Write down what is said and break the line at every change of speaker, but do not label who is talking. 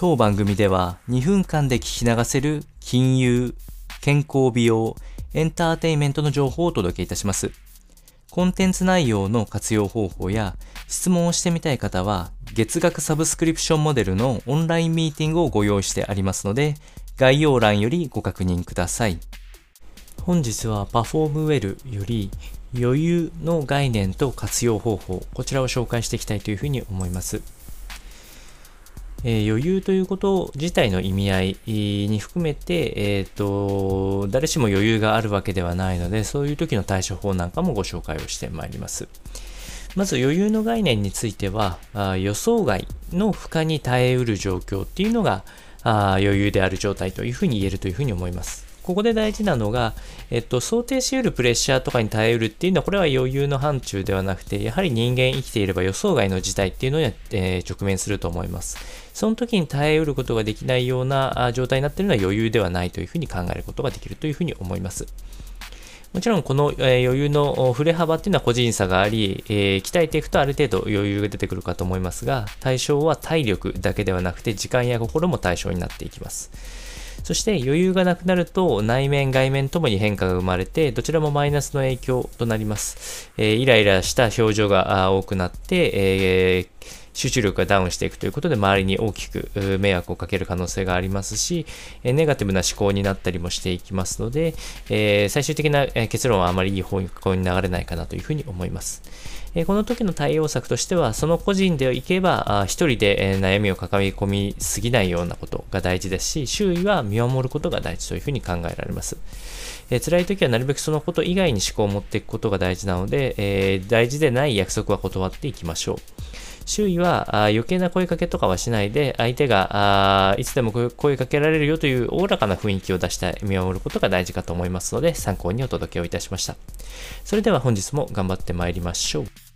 当番組では2分間で聞き流せる金融、健康美容、エンターテインメントの情報をお届けいたします。コンテンツ内容の活用方法や質問をしてみたい方は月額サブスクリプションモデルのオンラインミーティングをご用意してありますので概要欄よりご確認ください。本日はパフォームウェルより余裕の概念と活用方法、こちらを紹介していきたいというふうに思います。えー、余裕ということ自体の意味合いに含めて、えーと、誰しも余裕があるわけではないので、そういう時の対処法なんかもご紹介をしてまいります。まず余裕の概念については、あ予想外の負荷に耐えうる状況っていうのがあ余裕である状態というふうに言えるというふうに思います。ここで大事なのが、えっと、想定し得るプレッシャーとかに耐えうるっていうのは、これは余裕の範疇ではなくて、やはり人間生きていれば予想外の事態っていうのに、えー、直面すると思います。その時に耐えうることができないような状態になっているのは余裕ではないというふうに考えることができるというふうに思います。もちろんこの、え余裕の振れ幅っていうのは個人差があり、え、鍛えていくとある程度余裕が出てくるかと思いますが、対象は体力だけではなくて時間や心も対象になっていきます。そして余裕がなくなると内面外面ともに変化が生まれてどちらもマイナスの影響となります。えー、イライラした表情が多くなって、えー集中力がダウンしていくということで周りに大きく迷惑をかける可能性がありますし、ネガティブな思考になったりもしていきますので、え最終的な結論はあまりいい方向に流れないかなというふうに思います。この時の対応策としては、その個人でいけば、一人で悩みを抱え込みすぎないようなことが大事ですし、周囲は見守ることが大事というふうに考えられます。え辛い時はなるべくそのこと以外に思考を持っていくことが大事なので、えー、大事でない約束は断っていきましょう。周囲はあ余計な声かけとかはしないで、相手があいつでも声かけられるよというおおらかな雰囲気を出して見守ることが大事かと思いますので、参考にお届けをいたしました。それでは本日も頑張ってまいりましょう。